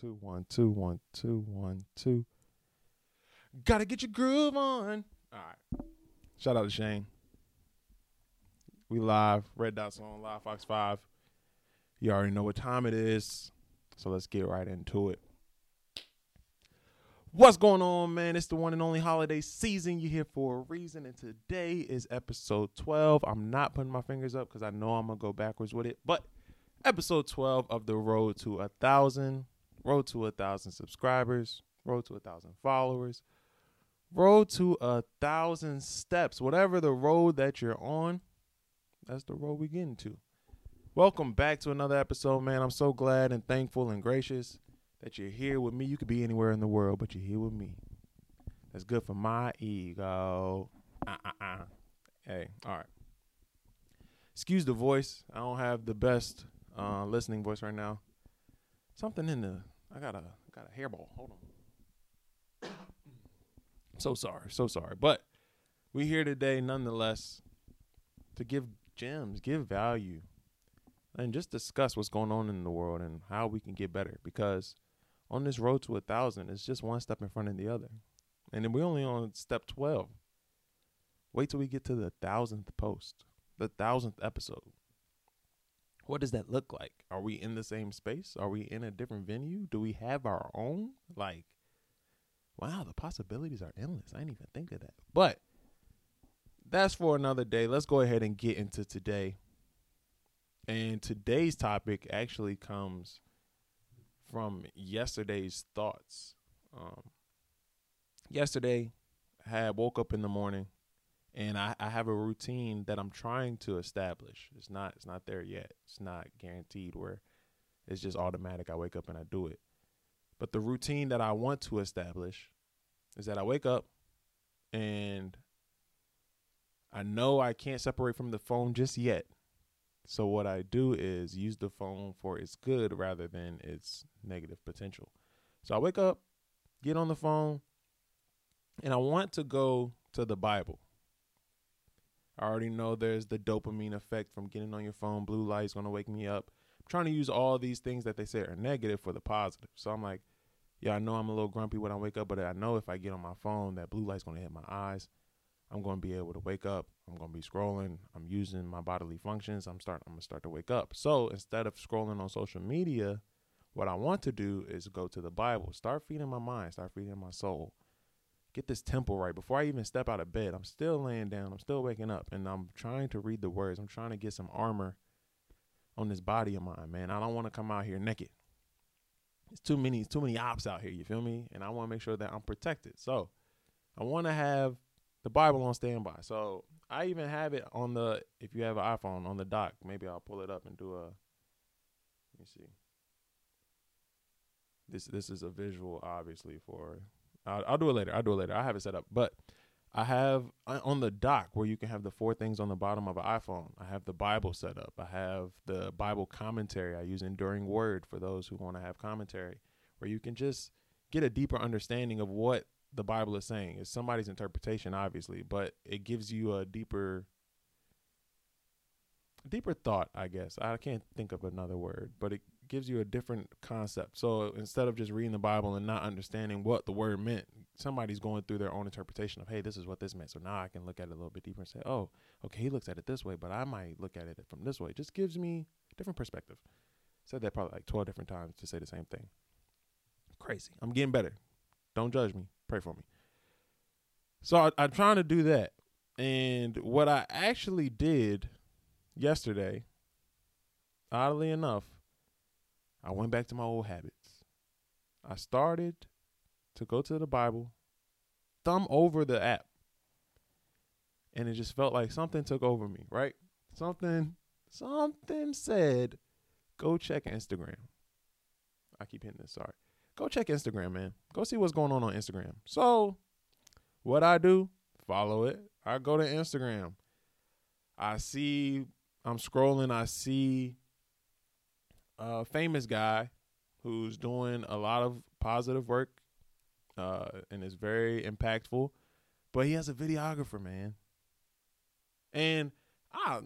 two, one, two, one, two, one, two. Gotta get your groove on. All right. Shout out to Shane. We live. Red Dots on Live Fox 5. You already know what time it is. So let's get right into it. What's going on, man? It's the one and only holiday season. You're here for a reason. And today is episode 12. I'm not putting my fingers up because I know I'm going to go backwards with it. But episode 12 of the road to a thousand, road to a thousand subscribers, road to a thousand followers, road to a thousand steps. Whatever the road that you're on, that's the road we getting to. Welcome back to another episode, man. I'm so glad and thankful and gracious that you're here with me. You could be anywhere in the world, but you're here with me. That's good for my ego. Uh, uh, uh. Hey, all right. Excuse the voice. I don't have the best uh, listening voice right now. Something in the. I got a got a hairball. Hold on. so sorry, so sorry, but we here today nonetheless to give gems, give value, and just discuss what's going on in the world and how we can get better. Because on this road to a thousand, it's just one step in front of the other, and then we're only on step twelve. Wait till we get to the thousandth post, the thousandth episode. What does that look like? Are we in the same space? Are we in a different venue? Do we have our own? Like, wow, the possibilities are endless. I didn't even think of that. But that's for another day. Let's go ahead and get into today. And today's topic actually comes from yesterday's thoughts. Um, yesterday, I had woke up in the morning, and I, I have a routine that I'm trying to establish. It's not it's not there yet. It's not guaranteed where it's just automatic. I wake up and I do it. But the routine that I want to establish is that I wake up and I know I can't separate from the phone just yet. So what I do is use the phone for its good rather than its negative potential. So I wake up, get on the phone, and I want to go to the Bible. I already know there's the dopamine effect from getting on your phone. Blue light is going to wake me up. I'm trying to use all these things that they say are negative for the positive. So I'm like, yeah, I know I'm a little grumpy when I wake up, but I know if I get on my phone, that blue light's to hit my eyes. I'm to be able to wake up. I'm to be scrolling. I'm using my bodily functions. I'm start. I'm to start to wake up. So instead of scrolling on social media, what I want to do is go to the Bible. Start feeding my mind. Start feeding my soul. Get this temple right before I even step out of bed. I'm still laying down. I'm still waking up, and I'm trying to read the words. I'm trying to get some armor on this body of mine, man. I don't want to come out here naked. It's too many. Too many ops out here. You feel me? And I want to make sure that I'm protected. So I want to have the Bible on standby. So I even have it on the if you have an iPhone on the dock. Maybe I'll pull it up and do a. Let me see. This this is a visual, obviously for. I'll, I'll do it later. I'll do it later. I have it set up, but I have on the dock where you can have the four things on the bottom of an iPhone. I have the Bible set up. I have the Bible commentary. I use Enduring Word for those who want to have commentary, where you can just get a deeper understanding of what the Bible is saying. It's somebody's interpretation, obviously, but it gives you a deeper, deeper thought. I guess I can't think of another word, but it gives you a different concept. So instead of just reading the Bible and not understanding what the word meant, somebody's going through their own interpretation of, hey, this is what this meant. So now I can look at it a little bit deeper and say, oh, okay, he looks at it this way, but I might look at it from this way. It just gives me a different perspective. Said that probably like 12 different times to say the same thing. Crazy. I'm getting better. Don't judge me. Pray for me. So I, I'm trying to do that. And what I actually did yesterday, oddly enough, I went back to my old habits. I started to go to the Bible, thumb over the app. And it just felt like something took over me, right? Something something said, go check Instagram. I keep hitting this, sorry. Go check Instagram, man. Go see what's going on on Instagram. So, what I do, follow it. I go to Instagram. I see I'm scrolling, I see a famous guy who's doing a lot of positive work uh, and is very impactful. But he has a videographer, man. And I,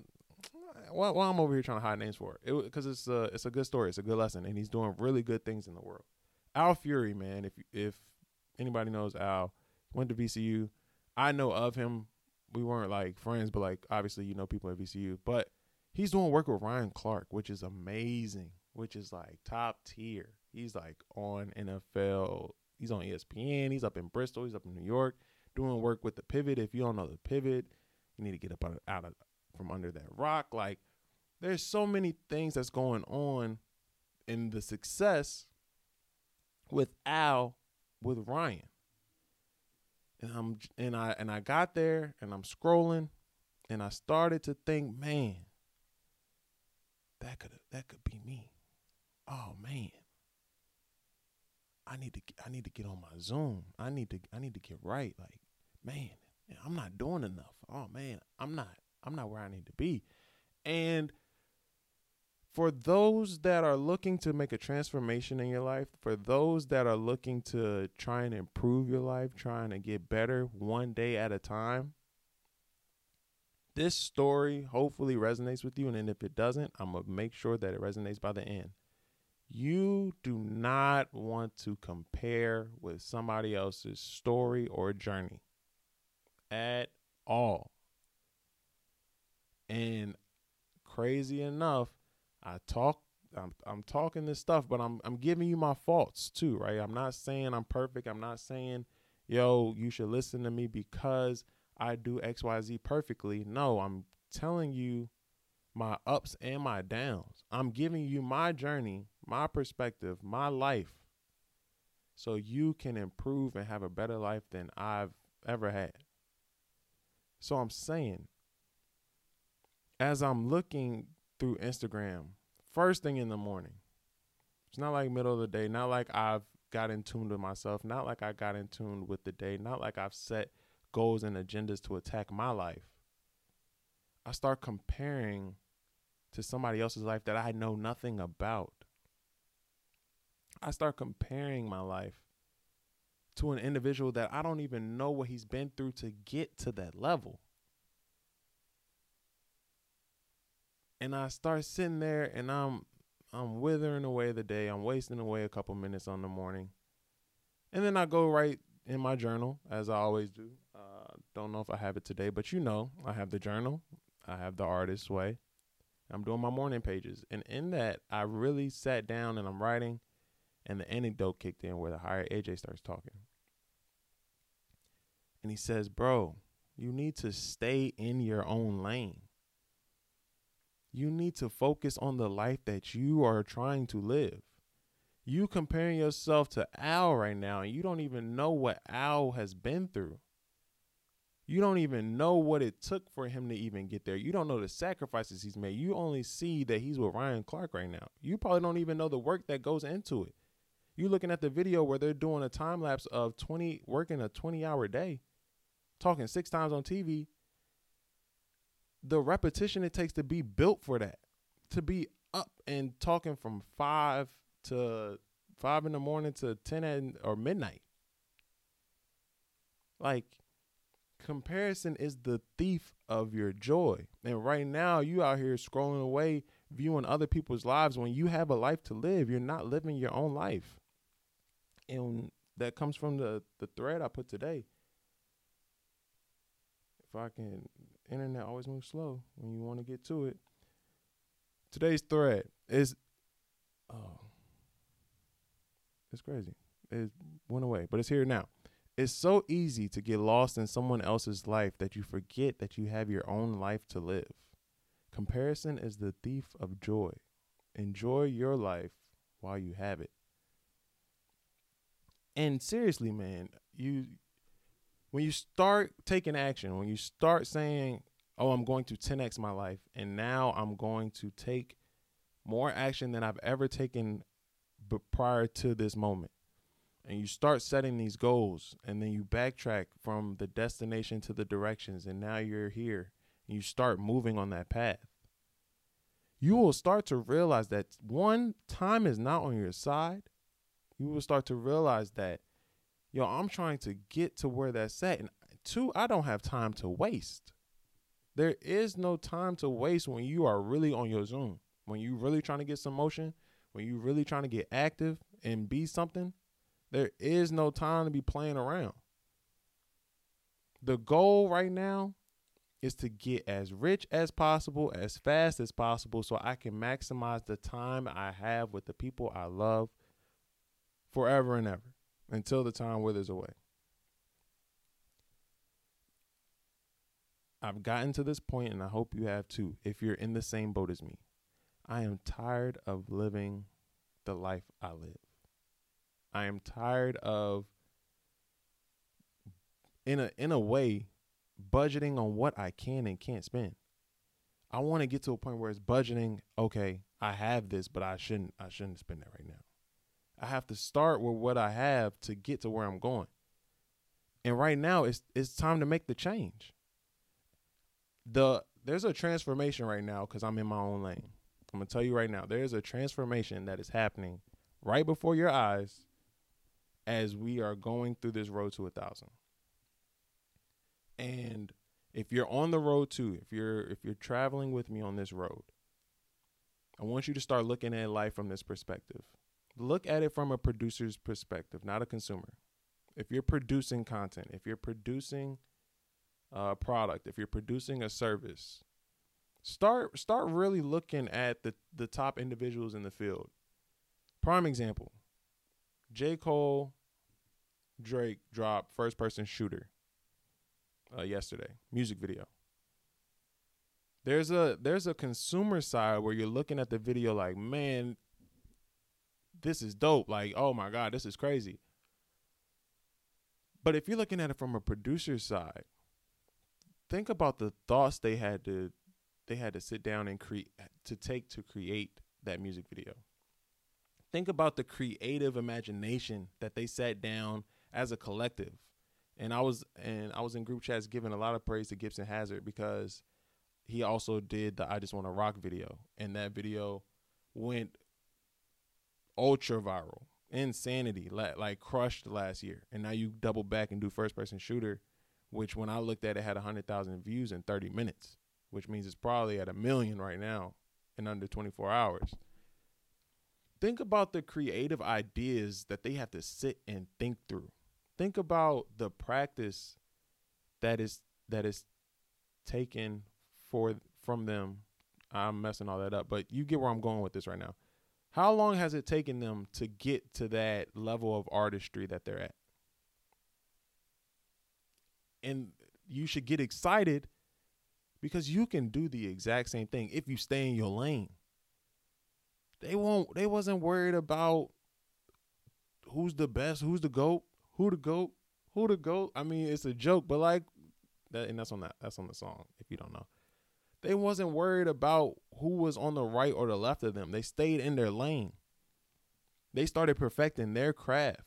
well, I'm over here trying to hide names for it, because it, it's a it's a good story, it's a good lesson, and he's doing really good things in the world. Al Fury, man. If if anybody knows Al, went to VCU. I know of him. We weren't like friends, but like obviously you know people at VCU. But he's doing work with Ryan Clark, which is amazing, which is like top tier. He's like on NFL. He's on ESPN. He's up in Bristol. He's up in New York doing work with the pivot. If you don't know the pivot, you need to get up out of, from under that rock. Like there's so many things that's going on in the success with Al with Ryan. And I'm and I and I got there and I'm scrolling and I started to think, man, that could that could be me. Oh man. I need to I need to get on my Zoom. I need to I need to get right. Like, man, I'm not doing enough. Oh man, I'm not I'm not where I need to be. And for those that are looking to make a transformation in your life, for those that are looking to try and improve your life, trying to get better one day at a time, this story hopefully resonates with you. And if it doesn't, I'm going to make sure that it resonates by the end. You do not want to compare with somebody else's story or journey at all. And crazy enough, I talk I'm I'm talking this stuff, but I'm I'm giving you my faults too, right? I'm not saying I'm perfect. I'm not saying, yo, you should listen to me because I do XYZ perfectly. No, I'm telling you my ups and my downs. I'm giving you my journey, my perspective, my life so you can improve and have a better life than I've ever had. So I'm saying as I'm looking through Instagram first thing in the morning. It's not like middle of the day, not like I've got in tune with myself, not like I got in tune with the day, not like I've set goals and agendas to attack my life. I start comparing to somebody else's life that I know nothing about. I start comparing my life to an individual that I don't even know what he's been through to get to that level. and I start sitting there and I'm I'm withering away the day. I'm wasting away a couple minutes on the morning. And then I go right in my journal, as I always do. Uh, don't know if I have it today, but you know, I have the journal. I have the artist's way. I'm doing my morning pages. And in that, I really sat down and I'm writing, and the anecdote kicked in where the higher AJ starts talking. And he says, Bro, you need to stay in your own lane you need to focus on the life that you are trying to live. You comparing yourself to Al right now, and you don't even know what Al has been through. You don't even know what it took for him to even get there. You don't know the sacrifices he's made. You only see that he's with Ryan Clark right now. You probably don't even know the work that goes into it. You looking at the video where they're doing a time lapse of 20 working a 20 hour day, talking six times on TV, the repetition it takes to be built for that, to be up and talking from five to five in the morning to ten at, or midnight. Like comparison is the thief of your joy. And right now you out here scrolling away viewing other people's lives when you have a life to live. You're not living your own life. And that comes from the the thread I put today. If I can internet always moves slow when you want to get to it. Today's thread is oh it's crazy. It went away, but it's here now. It's so easy to get lost in someone else's life that you forget that you have your own life to live. Comparison is the thief of joy. Enjoy your life while you have it. And seriously, man, you when you start taking action, when you start saying, "Oh, I'm going to 10x my life," and now I'm going to take more action than I've ever taken prior to this moment, and you start setting these goals, and then you backtrack from the destination to the directions, and now you're here, and you start moving on that path. You will start to realize that one, time is not on your side. You will start to realize that yo, I'm trying to get to where that's at. And two, I don't have time to waste. There is no time to waste when you are really on your Zoom. When you really trying to get some motion, when you really trying to get active and be something, There is no time to be playing around. The goal right now is to get as rich as possible, as fast as possible, so I can maximize the time I have with the people I love forever and ever until the time withers away. I've gotten to this point, and I hope you have too, if you're in the same boat as me. I am tired of living the life I live. I am tired of in a in a way budgeting on what I can and can't spend. I want to get to a point where it's budgeting, okay, I have this, but I shouldn't I shouldn't spend it right now. I have to start with what I have to get to where I'm going. And right now it's it's time to make the change. The there's a transformation right now cuz I'm in my own lane. I'm going to tell you right now, there's a transformation that is happening right before your eyes as we are going through this road to a thousand. And if you're on the road too, if you're if you're traveling with me on this road, I want you to start looking at life from this perspective. Look at it from a producer's perspective, not a consumer. If you're producing content, if you're producing a product, if you're producing a service, start start really looking at the the top individuals in the field. Prime example. J. Cole, Drake dropped first person shooter uh, yesterday. Music video. There's a there's a consumer side where you're looking at the video like, man, this is dope. Like, oh my god, this is crazy. But if you're looking at it from a producer's side, think about the thoughts they had to they had to sit down and create to take to create that music video. Think about the creative imagination that they sat down as a collective and I was and I was in group chats giving a lot of praise to Gibson Hazard because he also did the I Just Want to Rock video, and that video went ultra viral, insanity, like, like crushed last year. And now you double back and do first person shooter, which when I looked at it had hundred thousand views in thirty minutes, which means it's probably at a million right now in under twenty four hours. Think about the creative ideas that they have to sit and think through think about the practice that is that is taken for from them. I'm messing all that up, but you get where I'm going with this right now. How long has it taken them to get to that level of artistry that they're at? And you should get excited because you can do the exact same thing if you stay in your lane. They won't they wasn't worried about who's the best, who's the GOAT who the goat, who the goat. I mean, it's a joke, but like that, and that's on that. That's on the song. If you don't know, they wasn't worried about who was on the right or the left of them. They stayed in their lane. They started perfecting their craft.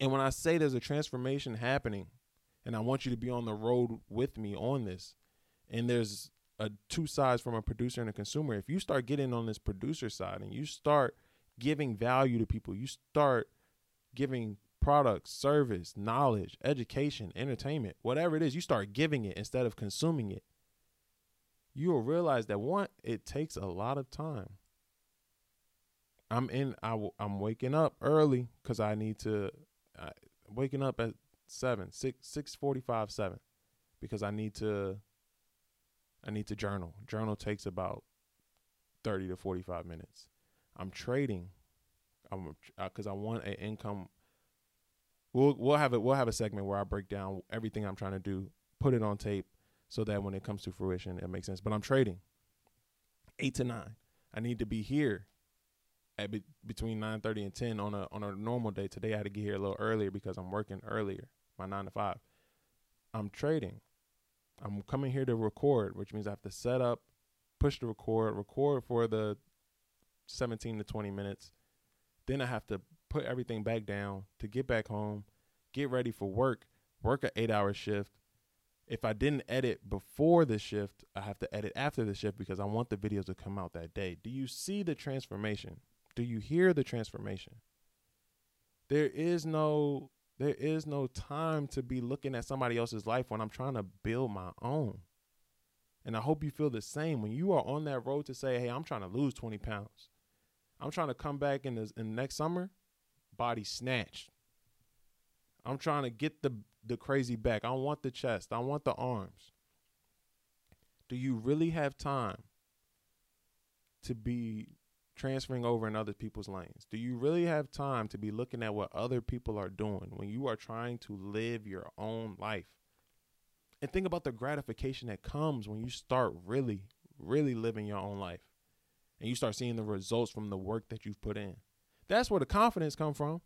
And when I say there's a transformation happening, and I want you to be on the road with me on this, and there's a two sides from a producer and a consumer. If you start getting on this producer side and you start giving value to people, you start giving products, service, knowledge, education, entertainment, whatever it is, you start giving it instead of consuming it, you will realize that one, it takes a lot of time. I'm in. I w- I'm waking up early because I need to. Uh, waking up at seven, six, six forty-five, seven, because I need to. I need to journal. Journal takes about thirty to forty-five minutes. I'm trading. I'm because uh, I want an income we'll we'll have it we'll have a segment where I break down everything I'm trying to do, put it on tape, so that when it comes to fruition, it makes sense. But I'm trading eight to nine. I need to be here at be- between nine thirty and ten on a on a normal day. Today I had to get here a little earlier because I'm working earlier, my nine to five. I'm trading. I'm coming here to record, which means I have to set up, push the record, record for the 17 to 20 minutes. Then I have to put everything back down to get back home, get ready for work, work an eight hour shift. If I didn't edit before the shift, I have to edit after the shift because I want the videos to come out that day. Do you see the transformation? Do you hear the transformation? There is no there is no time to be looking at somebody else's life when I'm trying to build my own. And I hope you feel the same when you are on that road to say, "Hey, I'm trying to lose 20 pounds. I'm trying to come back in the in next summer body snatched. I'm trying to get the the crazy back. I want the chest. I want the arms. Do you really have time to be transferring over in other people's lanes? Do you really have time to be looking at what other people are doing when you are trying to live your own life? And think about the gratification that comes when you start really, really living your own life and you start seeing the results from the work that you've put in. That's where the confidence come from.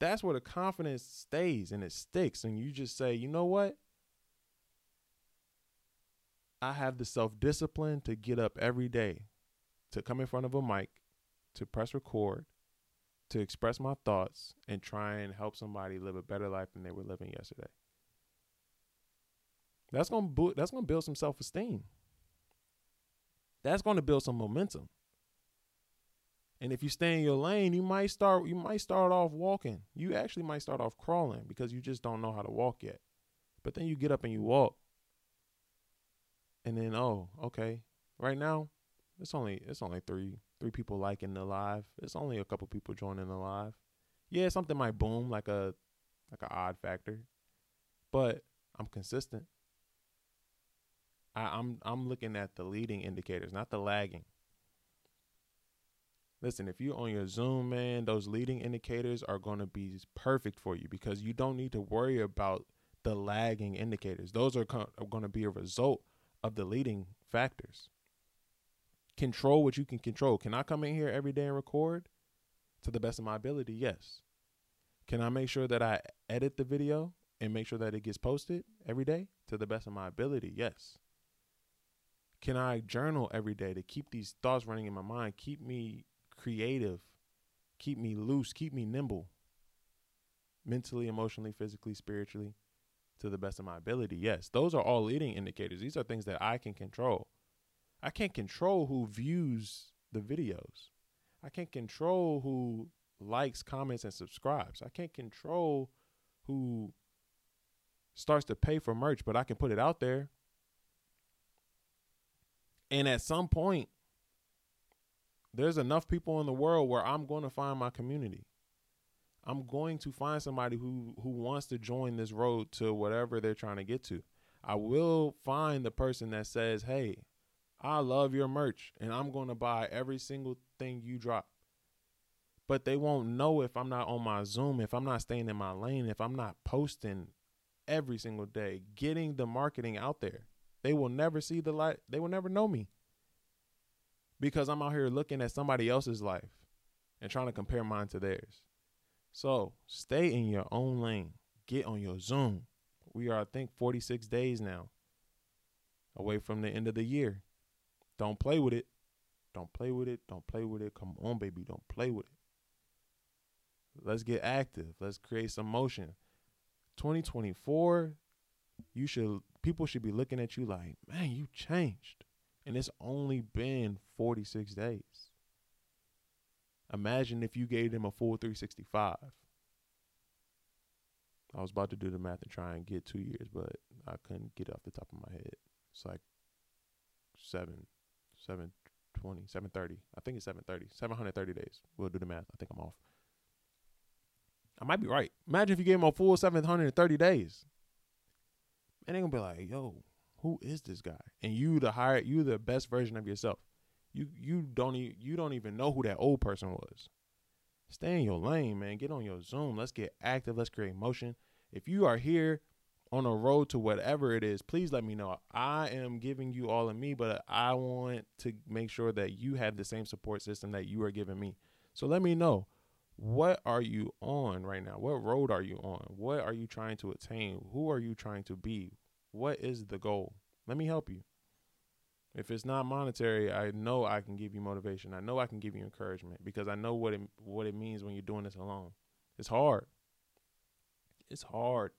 That's where the confidence stays and it sticks and you just say, "You know what? I have the self-discipline to get up every day to come in front of a mic, to press record, to express my thoughts and try and help somebody live a better life than they were living yesterday." That's to that's to build some self-esteem. That's going to build some momentum. And if you stay in your lane, you might start you might start off walking. You actually might start off crawling because you just don't know how to walk yet. But then you get up and you walk. And then oh, okay. Right now, it's only it's only 3 3 people liking the live. It's only a couple people joining the live. Yeah, something might boom like a like an odd factor. But I'm consistent. I, I'm I'm looking at the leading indicators, not the lagging. Listen, if you're on your Zoom, man, those leading indicators are going to be perfect for you because you don't need to worry about the lagging indicators. Those are, co- are going to be a result of the leading factors. Control what you can control. Can I come in here every day and record to the best of my ability? Yes. Can I make sure that I edit the video and make sure that it gets posted every day to the best of my ability? Yes. Can I journal every day to keep these thoughts running in my mind, keep me creative, keep me loose, keep me nimble, mentally, emotionally, physically, spiritually, to the best of my ability? Yes, those are all leading indicators. These are things that I can control. I can't control who views the videos. I can't control who likes, comments, and subscribes. I can't control who starts to pay for merch, but I can put it out there. And at some point, there's enough people in the world where I'm going to find my community. I'm going to find somebody who who wants to join this road to whatever they're trying to get to. I will find the person that says, "Hey, I love your merch and I'm going to buy every single thing you drop." But they won't know if I'm not on my Zoom, if I'm not staying in my lane, if I'm not posting every single day, getting the marketing out there. They will never see the light. They will never know me because I'm out here looking at somebody else's life and trying to compare mine to theirs. So stay in your own lane. Get on your Zoom. We are, I think, 46 days now away from the end of the year. Don't play with it. Don't play with it. Don't play with it. Come on, baby. Don't play with it. Let's get active. Let's create some motion. 2024, you should people should be looking at you like, man, you changed. And it's only been 46 days. Imagine if you gave them a full 365. I was about to do the math and try and get two years, but I couldn't get it off the top of my head. It's like seven, seven twenty, seven thirty. I think it's seven thirty. Seven hundred thirty days. We'll do the math. I think I'm off. I might be right. Imagine if you gave them a full seven hundred and thirty days. And they gonna be like, yo, who is this guy? And you the higher you the best version of yourself. You you don't you don't even know who that old person was. Stay in your lane, man. Get on your Zoom. Let's get active. Let's create motion. If you are here on a road to whatever it is, please let me know. I am giving you all of me, but I want to make sure that you have the same support system that you are giving me. So let me know. What are you on right now? What road are you on? What are you trying to attain? Who are you trying to be? What is the goal? Let me help you. If it's not monetary, I know I can give you motivation. I know I can give you encouragement because I know what it what it means when you're doing this alone. It's hard. It's hard.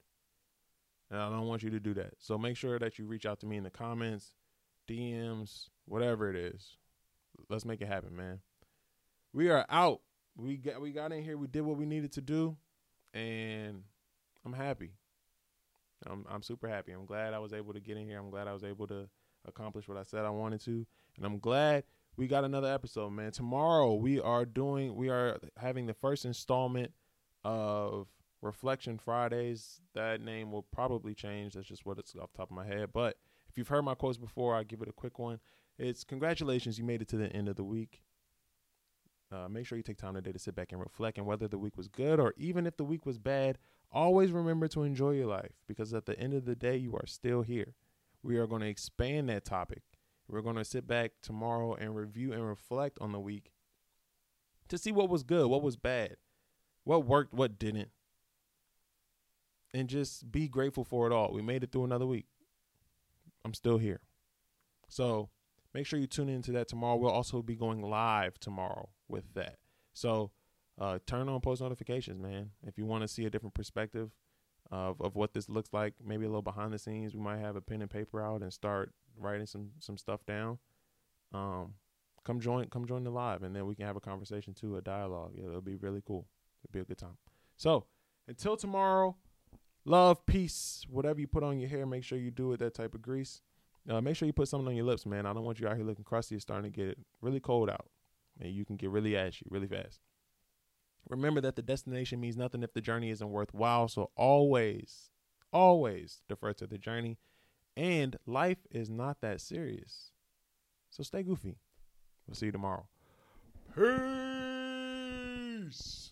And I don't want you to do that. So make sure that you reach out to me in the comments, DMs, whatever it is. Let's make it happen, man. We are out. We got we got in here. We did what we needed to do, and I'm happy. I'm I'm super happy. I'm glad I was able to get in here. I'm glad I was able to accomplish what I said I wanted to, and I'm glad we got another episode, man. Tomorrow we are doing we are having the first installment of Reflection Fridays. That name will probably change. That's just what it's off the top of my head. But if you've heard my quotes before, I'll give it a quick one. It's congratulations, you made it to the end of the week. Uh, make sure you take time today to sit back and reflect and whether the week was good or even if the week was bad, always remember to enjoy your life because at the end of the day, you are still here. We are going to expand that topic. We're going to sit back tomorrow and review and reflect on the week to see what was good, what was bad, what worked, what didn't, and just be grateful for it all. We made it through another week. I'm still here. So make sure you tune into that tomorrow. We'll also be going live tomorrow with that. So uh, turn on post notifications, man. If you want to see a different perspective of, of what this looks like, maybe a little behind the scenes, we might have a pen and paper out and start writing some some stuff down. Um, come join come join the live, and then we can have a conversation too, a dialogue. It'll be really cool. It'll be a good time. So until tomorrow, love, peace, whatever you put on your hair, make sure you do it that type of grease. Uh, make sure you put something on your lips, man. I don't want you out here looking crusty. It's starting to get really cold out. And you can get really ashy really fast. Remember that the destination means nothing if the journey isn't worthwhile. So always, always defer to the journey. And life is not that serious. So stay goofy. We'll see you tomorrow. Peace.